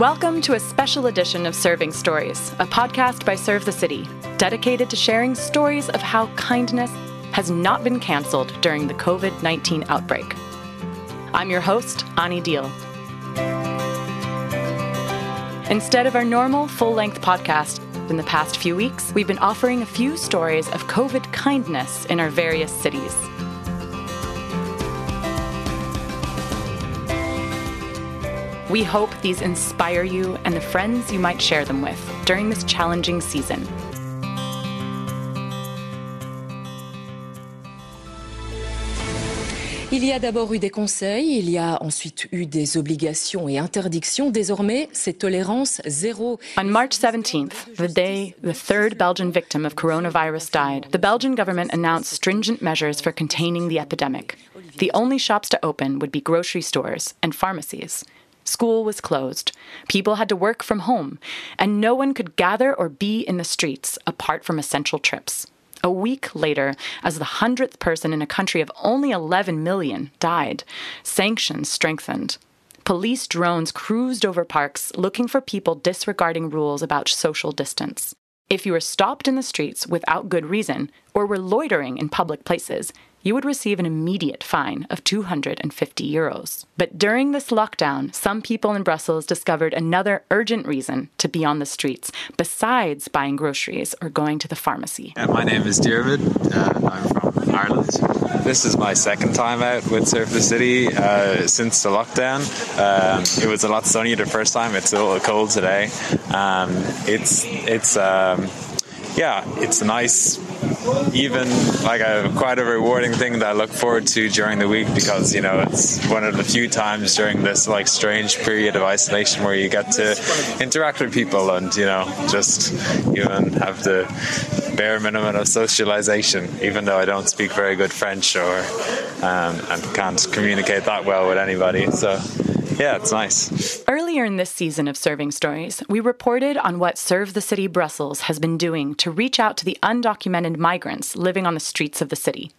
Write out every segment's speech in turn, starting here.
Welcome to a special edition of Serving Stories, a podcast by Serve the City, dedicated to sharing stories of how kindness has not been canceled during the COVID 19 outbreak. I'm your host, Ani Deal. Instead of our normal full length podcast, in the past few weeks, we've been offering a few stories of COVID kindness in our various cities. We hope these inspire you and the friends you might share them with during this challenging season. Il y a d'abord eu des conseils, il y a ensuite eu des obligations et interdictions. Désormais, c'est tolérance zéro. On March 17th, the day the third Belgian victim of coronavirus died, the Belgian government announced stringent measures for containing the epidemic. The only shops to open would be grocery stores and pharmacies. School was closed. People had to work from home, and no one could gather or be in the streets apart from essential trips. A week later, as the hundredth person in a country of only 11 million died, sanctions strengthened. Police drones cruised over parks looking for people disregarding rules about social distance. If you were stopped in the streets without good reason or were loitering in public places, you would receive an immediate fine of 250 euros. But during this lockdown, some people in Brussels discovered another urgent reason to be on the streets besides buying groceries or going to the pharmacy. Uh, my name is David. Uh, I'm from Ireland. This is my second time out with Serve the City uh, since the lockdown. Um, it was a lot sunnier the first time. It's a little cold today. Um, it's it's um, yeah, it's a nice even like a quite a rewarding thing that I look forward to during the week because you know it's one of the few times during this like strange period of isolation where you get to interact with people and you know just even have the bare minimum of socialization even though I don't speak very good French or um, and can't communicate that well with anybody. So yeah, it's nice. Earlier in this season of Serving Stories, we reported on what Serve the City Brussels has been doing to reach out to the undocumented migrants living on the streets of the city.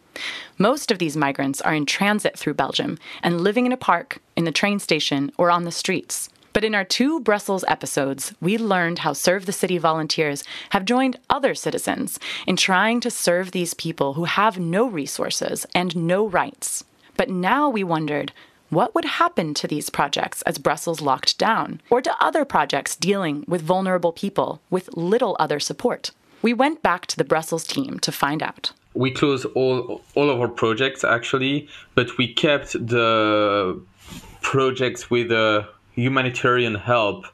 Most of these migrants are in transit through Belgium and living in a park, in the train station, or on the streets. But in our two Brussels episodes, we learned how Serve the City volunteers have joined other citizens in trying to serve these people who have no resources and no rights. But now we wondered what would happen to these projects as Brussels locked down, or to other projects dealing with vulnerable people with little other support? We went back to the Brussels team to find out. We closed all all of our projects actually, but we kept the projects with uh, humanitarian help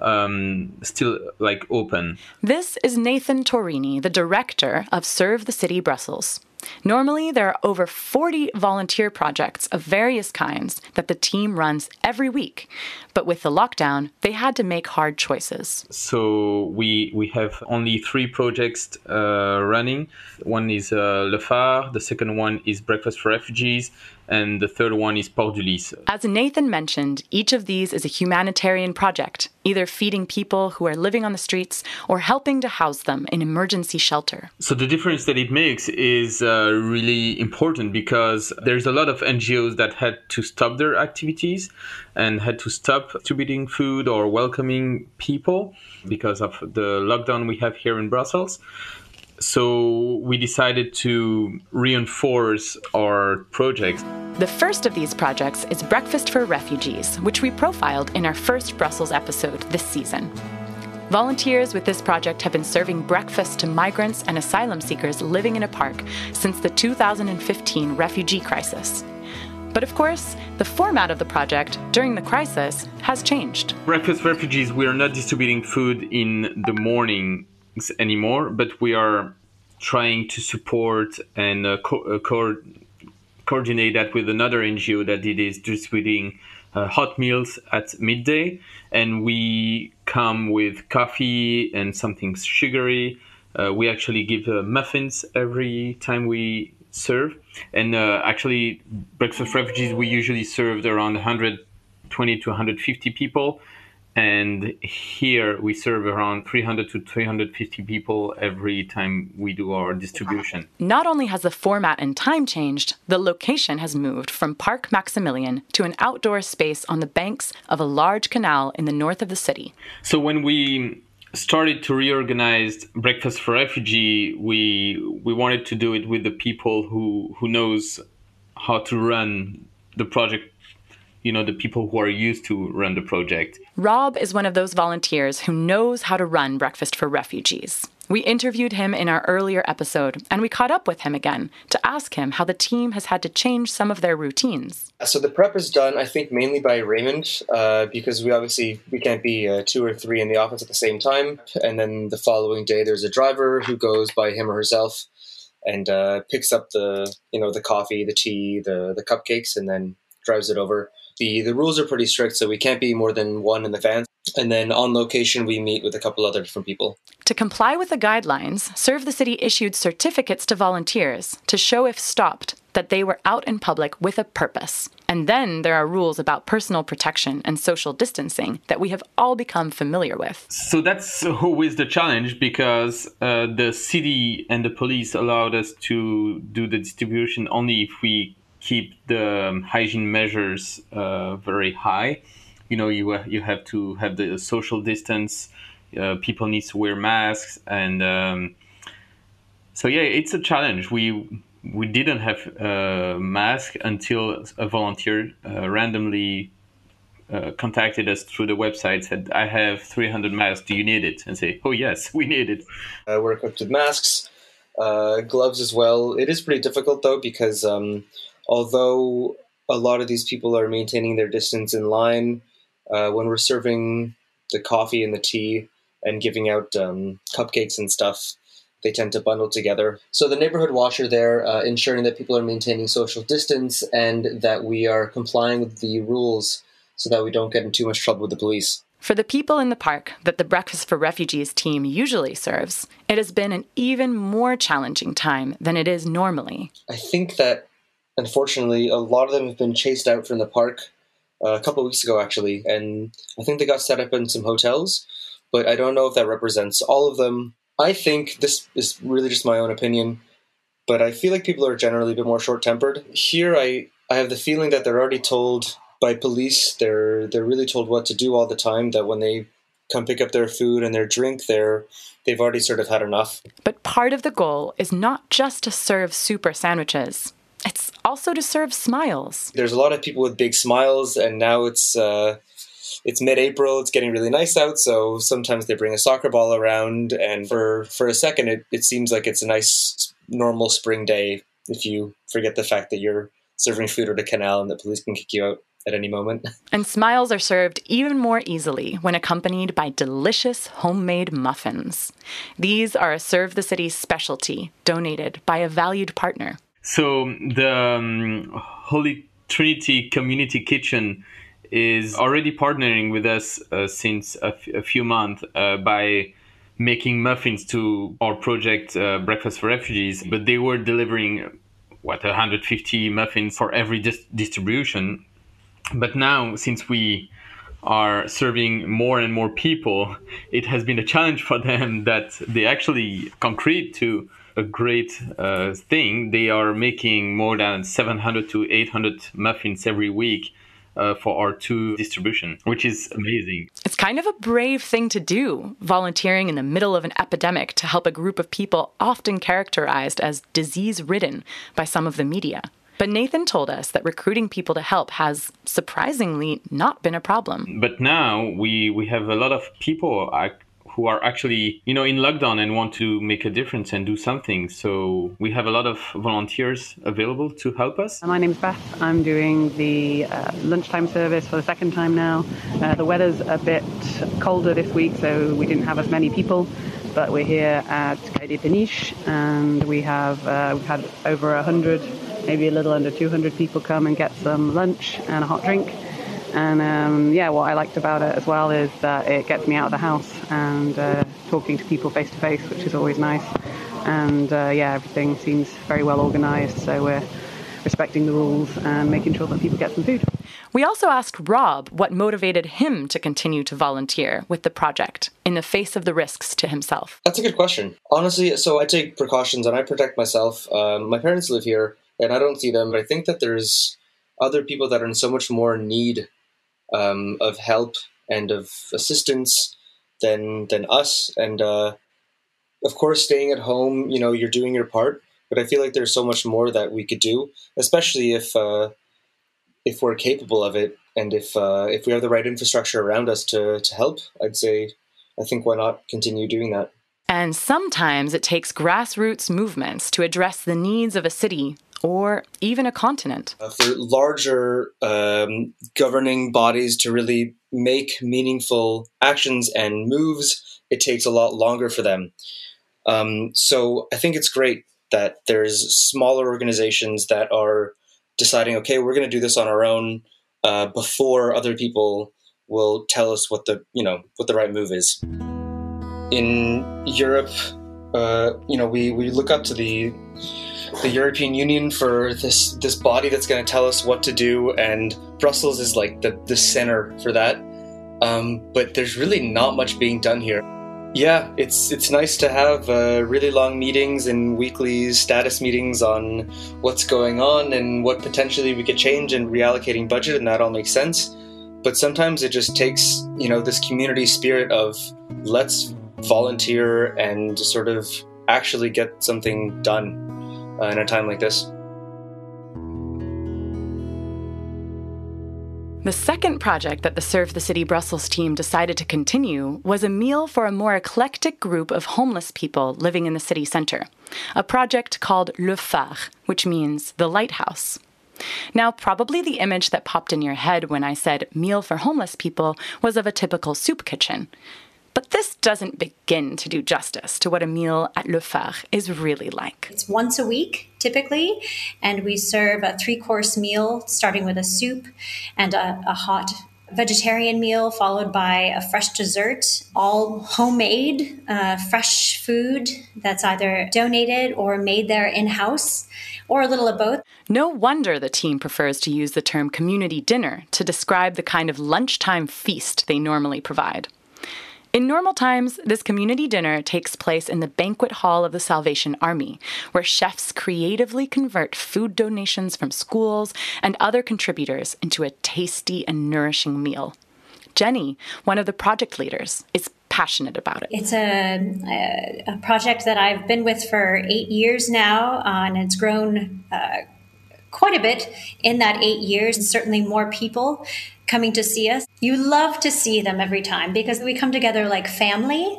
um, still like open. This is Nathan Torini, the director of Serve the City Brussels. Normally, there are over 40 volunteer projects of various kinds that the team runs every week. But with the lockdown, they had to make hard choices. So we we have only three projects uh, running. One is uh, Le Phare, the second one is Breakfast for Refugees, and the third one is Porte du Lys. As Nathan mentioned, each of these is a humanitarian project, either feeding people who are living on the streets or helping to house them in emergency shelter. So the difference that it makes is uh, really important because there's a lot of NGOs that had to stop their activities and had to stop distributing food or welcoming people because of the lockdown we have here in Brussels so we decided to reinforce our projects. The first of these projects is Breakfast for Refugees, which we profiled in our first Brussels episode this season. Volunteers with this project have been serving breakfast to migrants and asylum seekers living in a park since the 2015 refugee crisis. But of course, the format of the project during the crisis has changed. Breakfast for Refugees, we are not distributing food in the morning anymore, but we are trying to support and uh, co- uh, co- coordinate that with another NGO that it is distributing uh, hot meals at midday, and we come with coffee and something sugary. Uh, we actually give uh, muffins every time we serve, and uh, actually, breakfast refugees we usually served around 120 to 150 people and here we serve around 300 to 350 people every time we do our distribution. Not only has the format and time changed, the location has moved from Park Maximilian to an outdoor space on the banks of a large canal in the north of the city. So when we started to reorganize breakfast for refugee we we wanted to do it with the people who who knows how to run the project you know the people who are used to run the project. Rob is one of those volunteers who knows how to run Breakfast for Refugees. We interviewed him in our earlier episode, and we caught up with him again to ask him how the team has had to change some of their routines. So the prep is done, I think, mainly by Raymond, uh, because we obviously we can't be uh, two or three in the office at the same time. And then the following day, there's a driver who goes by him or herself and uh, picks up the you know the coffee, the tea, the the cupcakes, and then drives it over the the rules are pretty strict, so we can't be more than one in the van. And then on location, we meet with a couple other different people. To comply with the guidelines, Serve the City issued certificates to volunteers to show, if stopped, that they were out in public with a purpose. And then there are rules about personal protection and social distancing that we have all become familiar with. So that's always the challenge because uh, the city and the police allowed us to do the distribution only if we keep the um, hygiene measures uh, very high. You know, you you have to have the social distance. Uh, people need to wear masks, and um, so yeah, it's a challenge. We we didn't have a mask until a volunteer uh, randomly uh, contacted us through the website said i have 300 masks do you need it and say oh yes we need it uh, we're equipped with masks uh, gloves as well it is pretty difficult though because um, although a lot of these people are maintaining their distance in line, uh, when we're serving the coffee and the tea and giving out um, cupcakes and stuff, they tend to bundle together. So the neighborhood watch are there, uh, ensuring that people are maintaining social distance and that we are complying with the rules so that we don't get in too much trouble with the police. For the people in the park that the Breakfast for Refugees team usually serves, it has been an even more challenging time than it is normally. I think that unfortunately, a lot of them have been chased out from the park uh, a couple weeks ago, actually, and I think they got set up in some hotels. But I don't know if that represents all of them. I think this is really just my own opinion, but I feel like people are generally a bit more short-tempered. Here, I I have the feeling that they're already told by police. They're they're really told what to do all the time. That when they come pick up their food and their drink, they're they've already sort of had enough. But part of the goal is not just to serve super sandwiches. It's also to serve smiles. There's a lot of people with big smiles, and now it's uh, it's mid-April. It's getting really nice out, so sometimes they bring a soccer ball around, and for for a second, it, it seems like it's a nice normal spring day. If you forget the fact that you're serving food at a canal and the police can kick you out at any moment. And smiles are served even more easily when accompanied by delicious homemade muffins. These are a Serve the City specialty donated by a valued partner. So the um, Holy Trinity Community Kitchen is already partnering with us uh, since a, f- a few months uh, by making muffins to our project uh, Breakfast for Refugees, but they were delivering what 150 muffins for every dis- distribution. But now, since we are serving more and more people, it has been a challenge for them that they actually concrete to a great uh, thing. They are making more than 700 to 800 muffins every week. Uh, for our two distribution, which is amazing. It's kind of a brave thing to do, volunteering in the middle of an epidemic to help a group of people often characterized as disease ridden by some of the media. But Nathan told us that recruiting people to help has surprisingly not been a problem. But now we, we have a lot of people who are actually you know in lockdown and want to make a difference and do something. So we have a lot of volunteers available to help us. My name is beth. I'm doing the uh, lunchtime service for the second time now. Uh, the weather's a bit colder this week so we didn't have as many people but we're here at Quai des Peniches and we have uh, we've had over 100 maybe a little under 200 people come and get some lunch and a hot drink and um, yeah, what I liked about it as well is that it gets me out of the house and uh, talking to people face to face, which is always nice. And uh, yeah, everything seems very well organised. So we're respecting the rules and making sure that people get some food. We also asked Rob what motivated him to continue to volunteer with the project in the face of the risks to himself. That's a good question. Honestly, so I take precautions and I protect myself. Um, my parents live here and I don't see them, but I think that there's other people that are in so much more need um, of help and of assistance than than us. And uh, of course, staying at home, you know, you're doing your part. But I feel like there's so much more that we could do, especially if uh, if we're capable of it, and if uh, if we have the right infrastructure around us to to help. I'd say, I think why not continue doing that. And sometimes it takes grassroots movements to address the needs of a city or even a continent. Uh, for larger um, governing bodies to really make meaningful actions and moves, it takes a lot longer for them. Um, so I think it's great that there's smaller organizations that are deciding, okay, we're going to do this on our own uh, before other people will tell us what the you know what the right move is. In Europe, uh, you know, we, we look up to the the European Union for this this body that's going to tell us what to do, and Brussels is like the the center for that. Um, but there's really not much being done here. Yeah, it's it's nice to have uh, really long meetings and weekly status meetings on what's going on and what potentially we could change and reallocating budget, and that all makes sense. But sometimes it just takes you know this community spirit of let's volunteer and sort of actually get something done uh, in a time like this. The second project that the Serve the City Brussels team decided to continue was a meal for a more eclectic group of homeless people living in the city centre, a project called Le Phare, which means the lighthouse. Now, probably the image that popped in your head when I said meal for homeless people was of a typical soup kitchen. But this doesn't begin to do justice to what a meal at Le Phare is really like. It's once a week, typically, and we serve a three course meal, starting with a soup and a, a hot vegetarian meal followed by a fresh dessert, all homemade, uh, fresh food that's either donated or made there in house, or a little of both. No wonder the team prefers to use the term community dinner to describe the kind of lunchtime feast they normally provide. In normal times, this community dinner takes place in the banquet hall of the Salvation Army, where chefs creatively convert food donations from schools and other contributors into a tasty and nourishing meal. Jenny, one of the project leaders, is passionate about it. It's a, a, project that I've been with for eight years now, uh, and it's grown uh, quite a bit in that eight years, and certainly more people coming to see us. You love to see them every time because we come together like family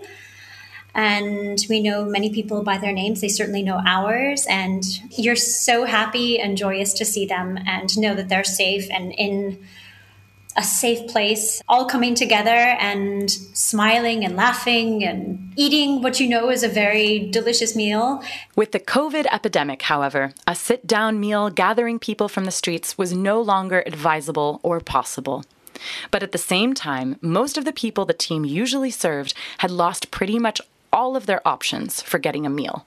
and we know many people by their names. They certainly know ours. And you're so happy and joyous to see them and know that they're safe and in a safe place, all coming together and smiling and laughing and eating what you know is a very delicious meal. With the COVID epidemic, however, a sit down meal gathering people from the streets was no longer advisable or possible. But at the same time, most of the people the team usually served had lost pretty much all of their options for getting a meal.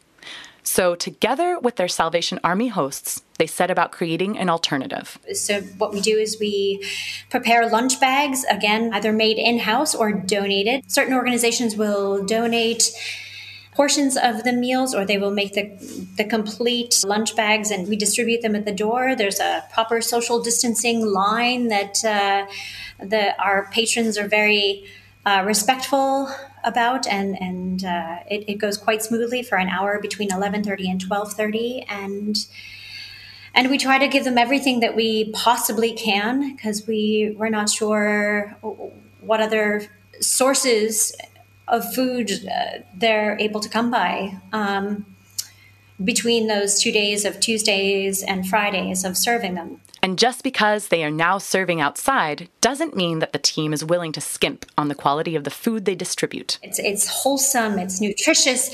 So, together with their Salvation Army hosts, they set about creating an alternative. So, what we do is we prepare lunch bags, again, either made in house or donated. Certain organizations will donate portions of the meals or they will make the, the complete lunch bags and we distribute them at the door. There's a proper social distancing line that uh, the, our patrons are very uh, respectful about, and and uh, it, it, goes quite smoothly for an hour between eleven thirty and twelve thirty, and and we try to give them everything that we possibly can because we we're not sure what other sources of food uh, they're able to come by. Um, between those two days of Tuesdays and Fridays of serving them. And just because they are now serving outside doesn't mean that the team is willing to skimp on the quality of the food they distribute. It's, it's wholesome, it's nutritious,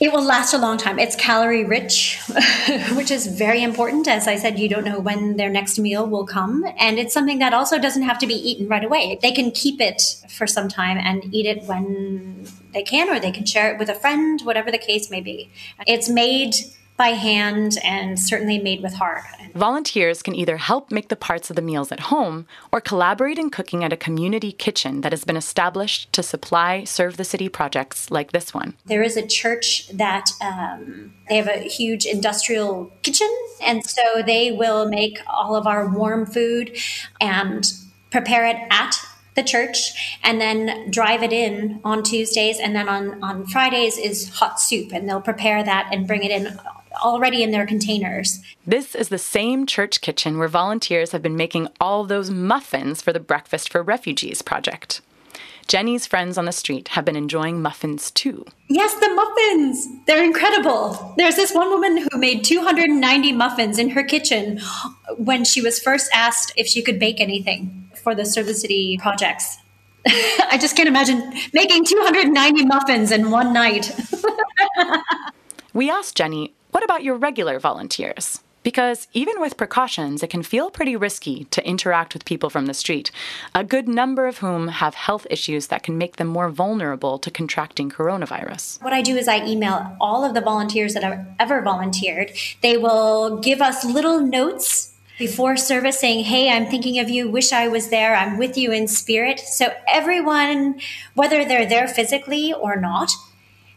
it will last a long time. It's calorie rich, which is very important. As I said, you don't know when their next meal will come. And it's something that also doesn't have to be eaten right away. They can keep it for some time and eat it when they can, or they can share it with a friend, whatever the case may be. It's made by hand and certainly made with heart. Volunteers can either help make the parts of the meals at home or collaborate in cooking at a community kitchen that has been established to supply Serve the City projects like this one. There is a church that um, they have a huge industrial kitchen, and so they will make all of our warm food and prepare it at the church and then drive it in on Tuesdays. And then on, on Fridays is hot soup, and they'll prepare that and bring it in already in their containers. This is the same church kitchen where volunteers have been making all those muffins for the Breakfast for Refugees project. Jenny's friends on the street have been enjoying muffins too. Yes, the muffins! They're incredible. There's this one woman who made 290 muffins in her kitchen when she was first asked if she could bake anything for the Serve the City projects. I just can't imagine making 290 muffins in one night. we asked Jenny, what about your regular volunteers? Because even with precautions, it can feel pretty risky to interact with people from the street, a good number of whom have health issues that can make them more vulnerable to contracting coronavirus. What I do is I email all of the volunteers that have ever volunteered. They will give us little notes before service saying, Hey, I'm thinking of you, wish I was there, I'm with you in spirit. So, everyone, whether they're there physically or not,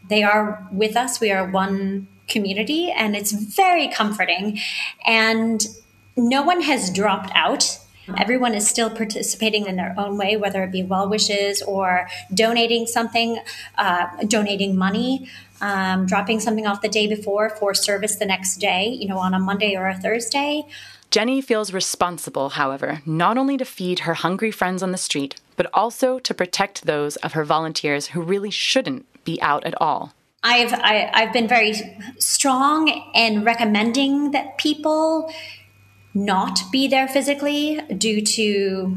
they are with us. We are one community, and it's very comforting. And no one has dropped out. Everyone is still participating in their own way, whether it be well wishes or donating something, uh, donating money, um, dropping something off the day before for service the next day, you know, on a Monday or a Thursday. Jenny feels responsible, however, not only to feed her hungry friends on the street, but also to protect those of her volunteers who really shouldn't be out at all. I've I, have i have been very strong in recommending that people not be there physically due to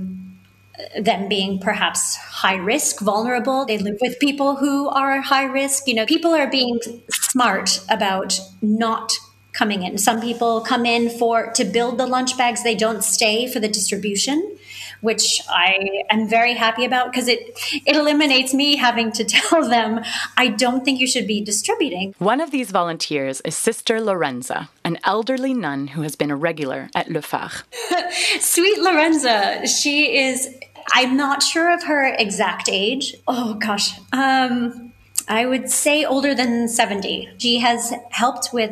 uh, them being perhaps high risk, vulnerable. They live with people who are high risk. You know, people are being smart about not coming in. Some people come in for to build the lunch bags. They don't stay for the distribution, which I am very happy about because it it eliminates me having to tell them I don't think you should be distributing. One of these volunteers is Sister Lorenza, an elderly nun who has been a regular at Le Phare. Sweet Lorenza, she is I'm not sure of her exact age. Oh gosh. Um I would say older than 70. She has helped with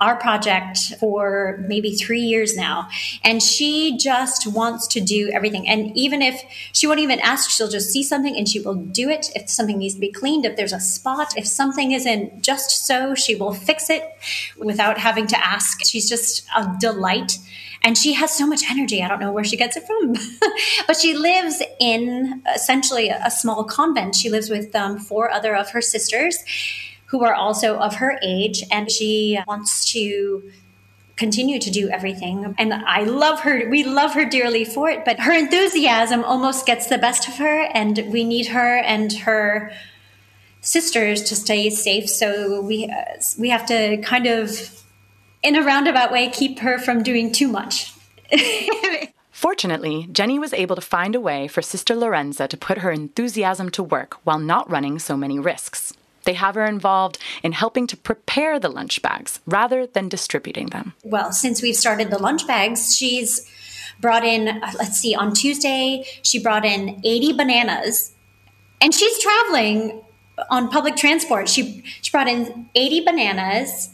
our project for maybe three years now. And she just wants to do everything. And even if she won't even ask, she'll just see something and she will do it. If something needs to be cleaned, if there's a spot, if something isn't just so, she will fix it without having to ask. She's just a delight. And she has so much energy. I don't know where she gets it from. but she lives in essentially a small convent. She lives with um, four other of her sisters who are also of her age, and she wants to continue to do everything. And I love her. We love her dearly for it, but her enthusiasm almost gets the best of her, and we need her and her sisters to stay safe. So we uh, we have to kind of, in a roundabout way, keep her from doing too much. Fortunately, Jenny was able to find a way for Sister Lorenza to put her enthusiasm to work while not running so many risks. They have her involved in helping to prepare the lunch bags rather than distributing them. Well, since we've started the lunch bags, she's brought in, uh, let's see, on Tuesday, she brought in 80 bananas and she's traveling on public transport. She, she brought in 80 bananas,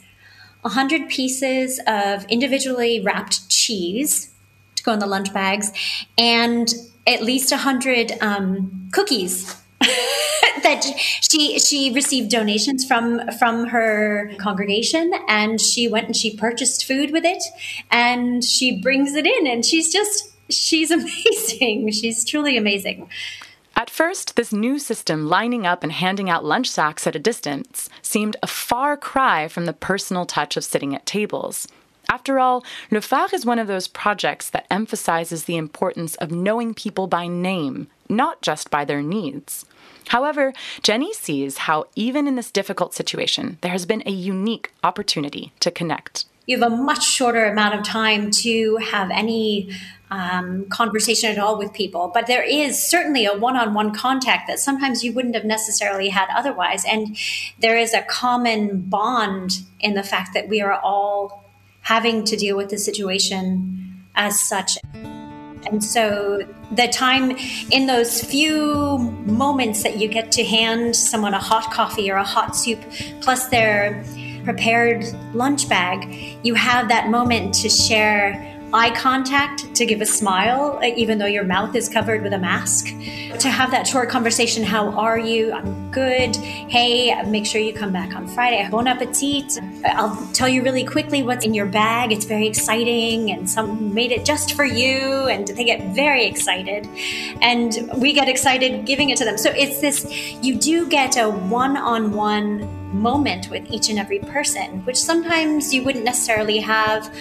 100 pieces of individually wrapped cheese to go in the lunch bags, and at least 100 um, cookies that she she received donations from from her congregation and she went and she purchased food with it and she brings it in and she's just she's amazing she's truly amazing at first, this new system lining up and handing out lunch sacks at a distance seemed a far cry from the personal touch of sitting at tables. After all, Le Phare is one of those projects that emphasizes the importance of knowing people by name, not just by their needs. However, Jenny sees how, even in this difficult situation, there has been a unique opportunity to connect. you have a much shorter amount of time to have any um, conversation at all with people. But there is certainly a one on one contact that sometimes you wouldn't have necessarily had otherwise. And there is a common bond in the fact that we are all having to deal with the situation as such. And so the time in those few moments that you get to hand someone a hot coffee or a hot soup, plus their prepared lunch bag, you have that moment to share eye contact, to give a smile, uh, even though your mouth is covered with a mask, to have that short conversation. How are you? I'm good. Hey, make sure you come back on Friday. Bon appetit. I'll tell you really quickly what's in your bag. It's very exciting, and some made it just for you, and they get very excited. And we get excited giving it to them. So it's this you do get a one on one moment with each and every person, which sometimes you wouldn't necessarily have,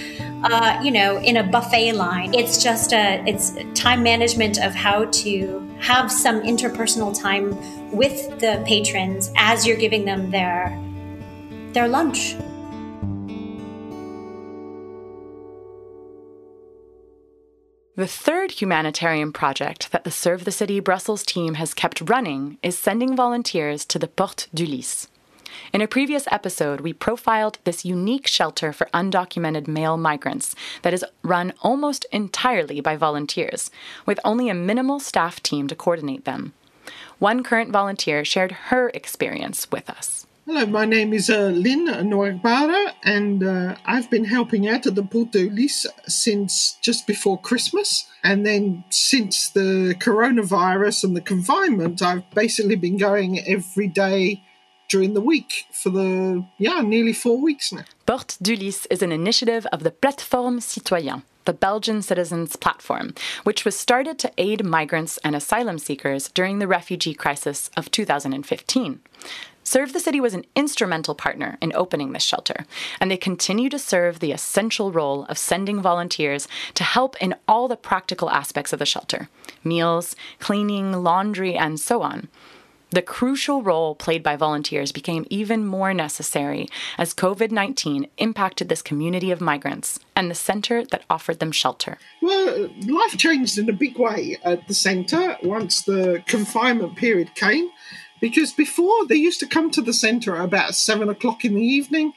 uh, you know, in a buffet line. It's just a it's time management of how to have some interpersonal time with the patrons as you're giving them their their lunch. The third humanitarian project that the Serve the City Brussels team has kept running is sending volunteers to the Porte du Lys. In a previous episode, we profiled this unique shelter for undocumented male migrants that is run almost entirely by volunteers, with only a minimal staff team to coordinate them. One current volunteer shared her experience with us. Hello, my name is uh, Lynn Noagbara, and uh, I've been helping out at the Porte du Lys since just before Christmas. And then since the coronavirus and the confinement, I've basically been going every day during the week for the, yeah, nearly four weeks now. Porte du Lys is an initiative of the Plateforme Citoyen, the Belgian Citizens Platform, which was started to aid migrants and asylum seekers during the refugee crisis of 2015. Serve the City was an instrumental partner in opening this shelter, and they continue to serve the essential role of sending volunteers to help in all the practical aspects of the shelter meals, cleaning, laundry, and so on. The crucial role played by volunteers became even more necessary as COVID 19 impacted this community of migrants and the centre that offered them shelter. Well, life changed in a big way at the centre once the confinement period came, because before they used to come to the centre about seven o'clock in the evening,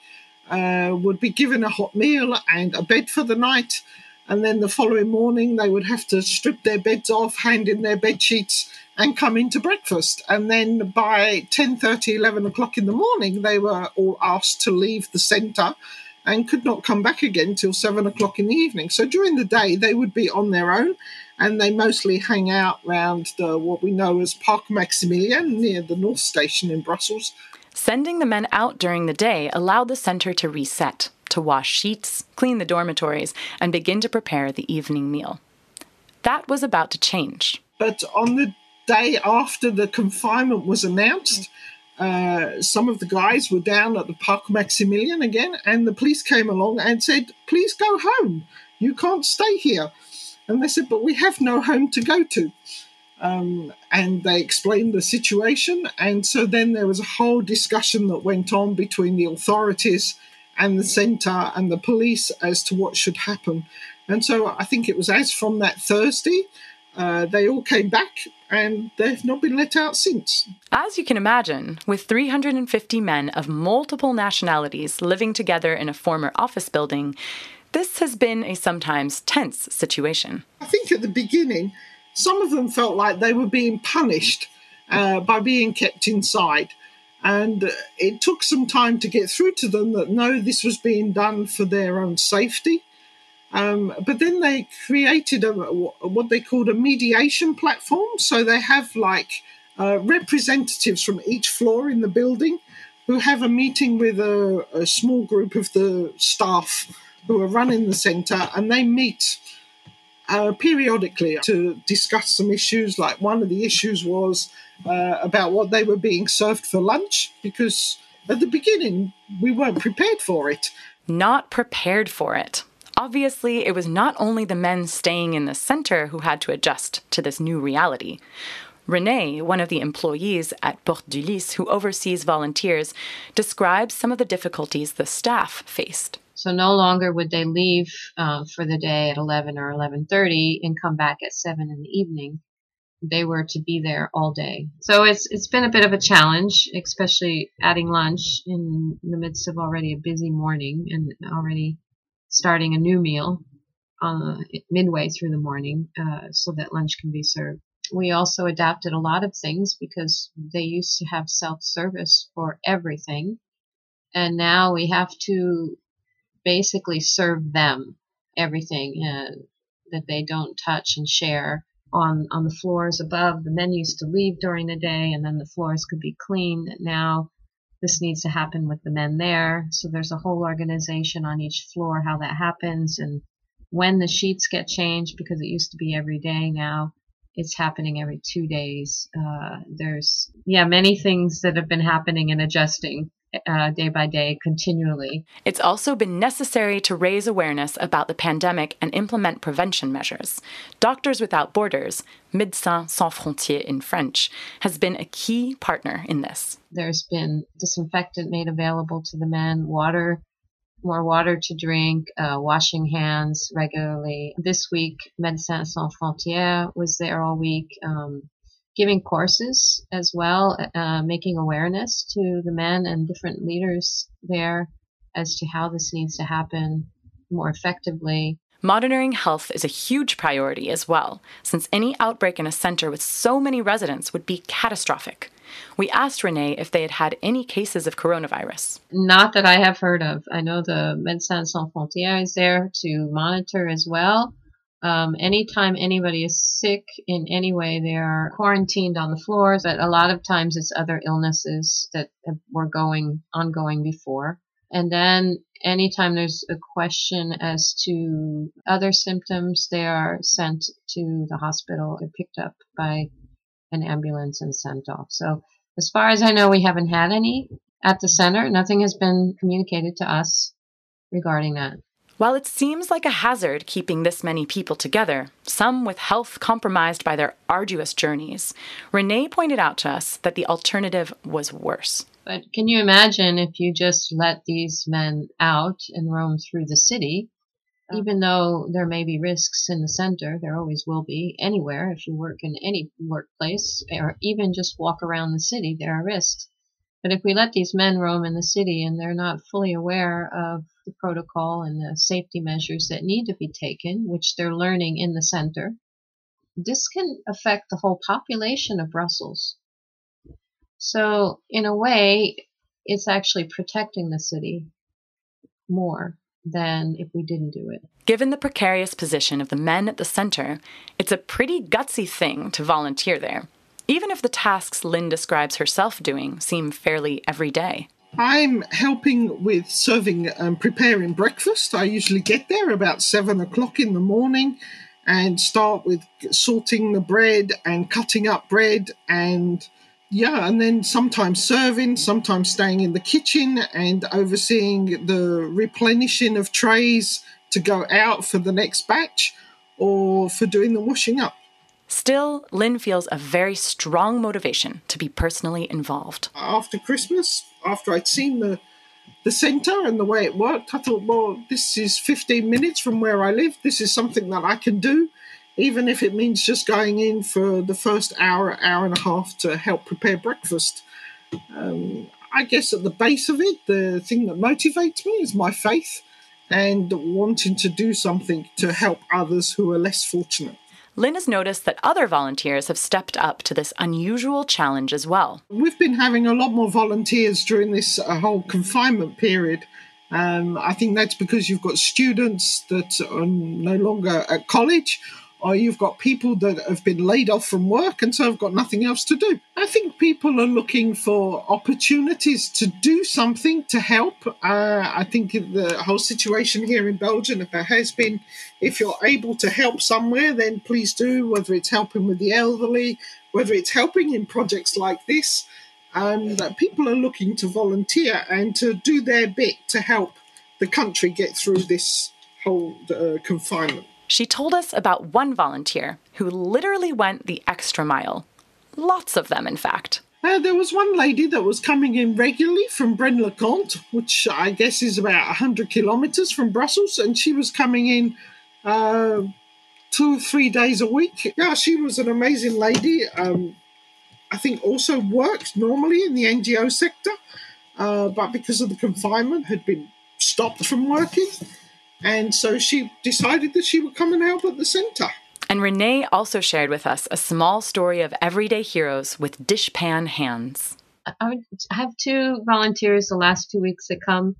uh, would be given a hot meal and a bed for the night. And then the following morning, they would have to strip their beds off, hand in their bed sheets, and come into breakfast. And then by 10.30, 11 o'clock in the morning, they were all asked to leave the centre and could not come back again till 7 o'clock in the evening. So during the day, they would be on their own and they mostly hang out around the, what we know as Parc Maximilien near the North Station in Brussels. Sending the men out during the day allowed the centre to reset, to wash sheets, clean the dormitories, and begin to prepare the evening meal. That was about to change. But on the day after the confinement was announced, uh, some of the guys were down at the Parc Maximilian again, and the police came along and said, Please go home. You can't stay here. And they said, But we have no home to go to. Um, and they explained the situation. And so then there was a whole discussion that went on between the authorities and the centre and the police as to what should happen. And so I think it was as from that Thursday uh, they all came back and they've not been let out since. As you can imagine, with 350 men of multiple nationalities living together in a former office building, this has been a sometimes tense situation. I think at the beginning, some of them felt like they were being punished uh, by being kept inside. And it took some time to get through to them that no, this was being done for their own safety. Um, but then they created a, what they called a mediation platform. So they have like uh, representatives from each floor in the building who have a meeting with a, a small group of the staff who are running the centre and they meet uh, periodically to discuss some issues. Like one of the issues was uh, about what they were being served for lunch because at the beginning we weren't prepared for it. Not prepared for it. Obviously, it was not only the men staying in the center who had to adjust to this new reality. Renee, one of the employees at Porte du Lys who oversees volunteers, describes some of the difficulties the staff faced. So no longer would they leave uh, for the day at 11 or 11:30 and come back at 7 in the evening. They were to be there all day. So it's it's been a bit of a challenge, especially adding lunch in the midst of already a busy morning and already starting a new meal uh, midway through the morning uh, so that lunch can be served. We also adapted a lot of things because they used to have self service for everything. And now we have to basically serve them everything uh, that they don't touch and share on on the floors above. The men used to leave during the day, and then the floors could be cleaned. Now this needs to happen with the men there. So there's a whole organization on each floor how that happens and when the sheets get changed because it used to be every day now it's happening every two days uh, there's yeah many things that have been happening and adjusting uh, day by day continually. It's also been necessary to raise awareness about the pandemic and implement prevention measures. Doctors Without Borders, Médecins Sans Frontières in French, has been a key partner in this. There's been disinfectant made available to the men, water more water to drink, uh, washing hands regularly. This week, Médecins Sans Frontières was there all week, um, giving courses as well, uh, making awareness to the men and different leaders there as to how this needs to happen more effectively. Monitoring health is a huge priority as well, since any outbreak in a center with so many residents would be catastrophic. We asked Renee if they had had any cases of coronavirus. Not that I have heard of. I know the Médecins Sans Frontières is there to monitor as well. Um, anytime anybody is sick in any way, they are quarantined on the floors, but a lot of times it's other illnesses that were going ongoing before. And then anytime there's a question as to other symptoms, they are sent to the hospital. They're picked up by an ambulance and sent off. So as far as I know, we haven't had any at the center. Nothing has been communicated to us regarding that. While it seems like a hazard keeping this many people together, some with health compromised by their arduous journeys, Renee pointed out to us that the alternative was worse. But can you imagine if you just let these men out and roam through the city? Even though there may be risks in the center, there always will be anywhere. If you work in any workplace or even just walk around the city, there are risks. But if we let these men roam in the city and they're not fully aware of the protocol and the safety measures that need to be taken, which they're learning in the center, this can affect the whole population of Brussels. So, in a way, it's actually protecting the city more than if we didn't do it. Given the precarious position of the men at the center, it's a pretty gutsy thing to volunteer there even if the tasks Lynn describes herself doing seem fairly everyday. I'm helping with serving and preparing breakfast. I usually get there about seven o'clock in the morning and start with sorting the bread and cutting up bread and yeah, and then sometimes serving, sometimes staying in the kitchen and overseeing the replenishing of trays to go out for the next batch or for doing the washing up. Still, Lynn feels a very strong motivation to be personally involved. After Christmas, after I'd seen the the centre and the way it worked, I thought, well, this is 15 minutes from where I live. This is something that I can do, even if it means just going in for the first hour, hour and a half to help prepare breakfast. Um, I guess at the base of it, the thing that motivates me is my faith and wanting to do something to help others who are less fortunate. Lynn has noticed that other volunteers have stepped up to this unusual challenge as well. We've been having a lot more volunteers during this uh, whole confinement period. Um, I think that's because you've got students that are no longer at college you've got people that have been laid off from work and so have got nothing else to do. I think people are looking for opportunities to do something to help. Uh, I think the whole situation here in Belgium has been if you're able to help somewhere, then please do, whether it's helping with the elderly, whether it's helping in projects like this. Um, that people are looking to volunteer and to do their bit to help the country get through this whole uh, confinement. She told us about one volunteer who literally went the extra mile. Lots of them, in fact. Uh, there was one lady that was coming in regularly from Braine-le-Comte, which I guess is about 100 kilometres from Brussels, and she was coming in uh, two, three days a week. Yeah, she was an amazing lady. Um, I think also worked normally in the NGO sector, uh, but because of the confinement, had been stopped from working. And so she decided that she would come and help at the centre. And Renee also shared with us a small story of everyday heroes with dishpan hands. I have two volunteers the last two weeks that come,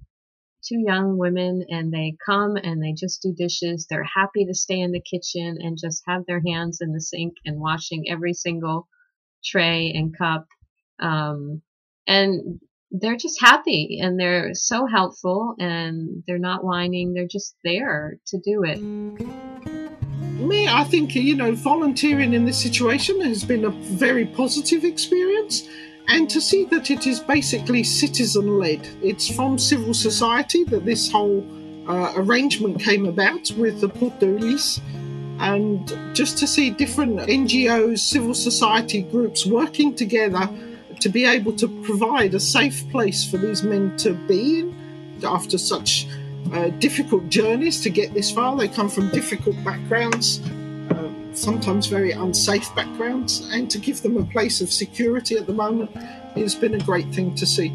two young women, and they come and they just do dishes. They're happy to stay in the kitchen and just have their hands in the sink and washing every single tray and cup. Um, and they're just happy and they're so helpful and they're not whining. They're just there to do it. Me, I think, you know, volunteering in this situation has been a very positive experience. And to see that it is basically citizen led, it's from civil society that this whole uh, arrangement came about with the Porte du Lys. And just to see different NGOs, civil society groups working together to be able to provide a safe place for these men to be in after such uh, difficult journeys to get this far. They come from difficult backgrounds, uh, sometimes very unsafe backgrounds, and to give them a place of security at the moment has been a great thing to see.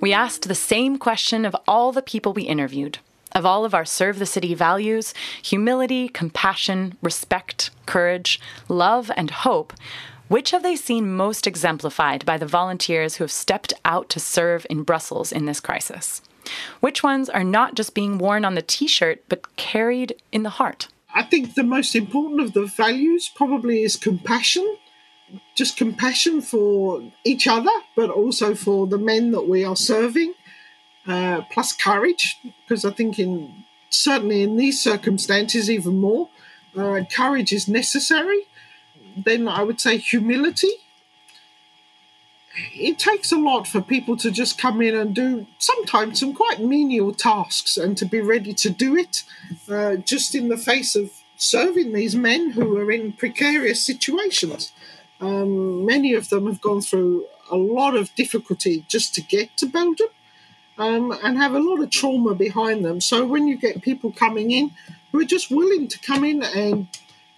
We asked the same question of all the people we interviewed of all of our Serve the City values humility, compassion, respect, courage, love, and hope. Which have they seen most exemplified by the volunteers who have stepped out to serve in Brussels in this crisis? Which ones are not just being worn on the t shirt, but carried in the heart? I think the most important of the values probably is compassion. Just compassion for each other, but also for the men that we are serving uh, plus courage, because I think in certainly in these circumstances even more, uh, courage is necessary. Then I would say humility. It takes a lot for people to just come in and do sometimes some quite menial tasks and to be ready to do it uh, just in the face of serving these men who are in precarious situations. Um, many of them have gone through a lot of difficulty just to get to Belgium um, and have a lot of trauma behind them. So when you get people coming in who are just willing to come in and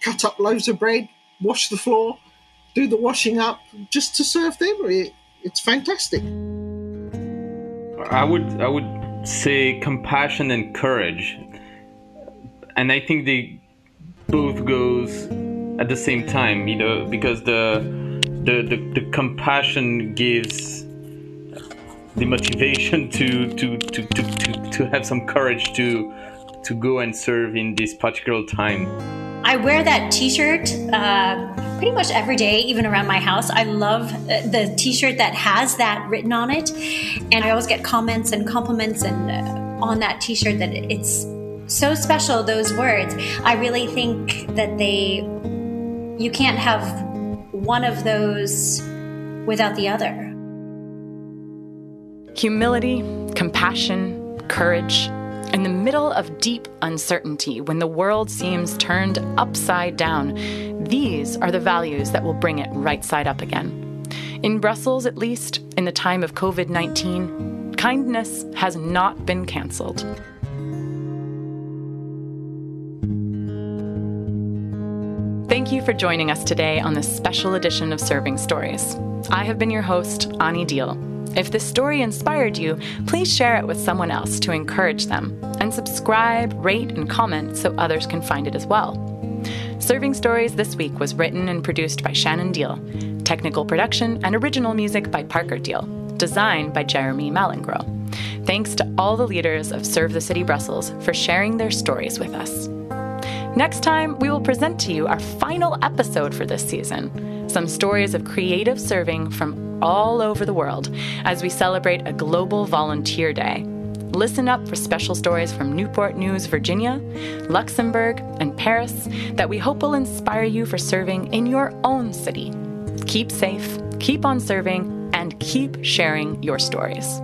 cut up loaves of bread, wash the floor, do the washing up, just to serve them, it, it's fantastic. I would I would say compassion and courage, and I think they both goes at the same time. You know, because the the, the, the compassion gives the motivation to to, to, to, to, to have some courage to to go and serve in this particular time. I wear that T-shirt uh, pretty much every day, even around my house. I love uh, the T-shirt that has that written on it, and I always get comments and compliments and uh, on that T-shirt that it's so special. Those words, I really think that they you can't have one of those without the other. Humility, compassion, courage. In the middle of deep uncertainty, when the world seems turned upside down, these are the values that will bring it right side up again. In Brussels, at least, in the time of COVID 19, kindness has not been cancelled. Thank you for joining us today on this special edition of Serving Stories. I have been your host, Ani Deal. If this story inspired you, please share it with someone else to encourage them, and subscribe, rate, and comment so others can find it as well. Serving Stories this week was written and produced by Shannon Deal, technical production and original music by Parker Deal, design by Jeremy Malingro. Thanks to all the leaders of Serve the City Brussels for sharing their stories with us. Next time, we will present to you our final episode for this season some stories of creative serving from all over the world as we celebrate a global volunteer day. Listen up for special stories from Newport News, Virginia, Luxembourg, and Paris that we hope will inspire you for serving in your own city. Keep safe, keep on serving, and keep sharing your stories.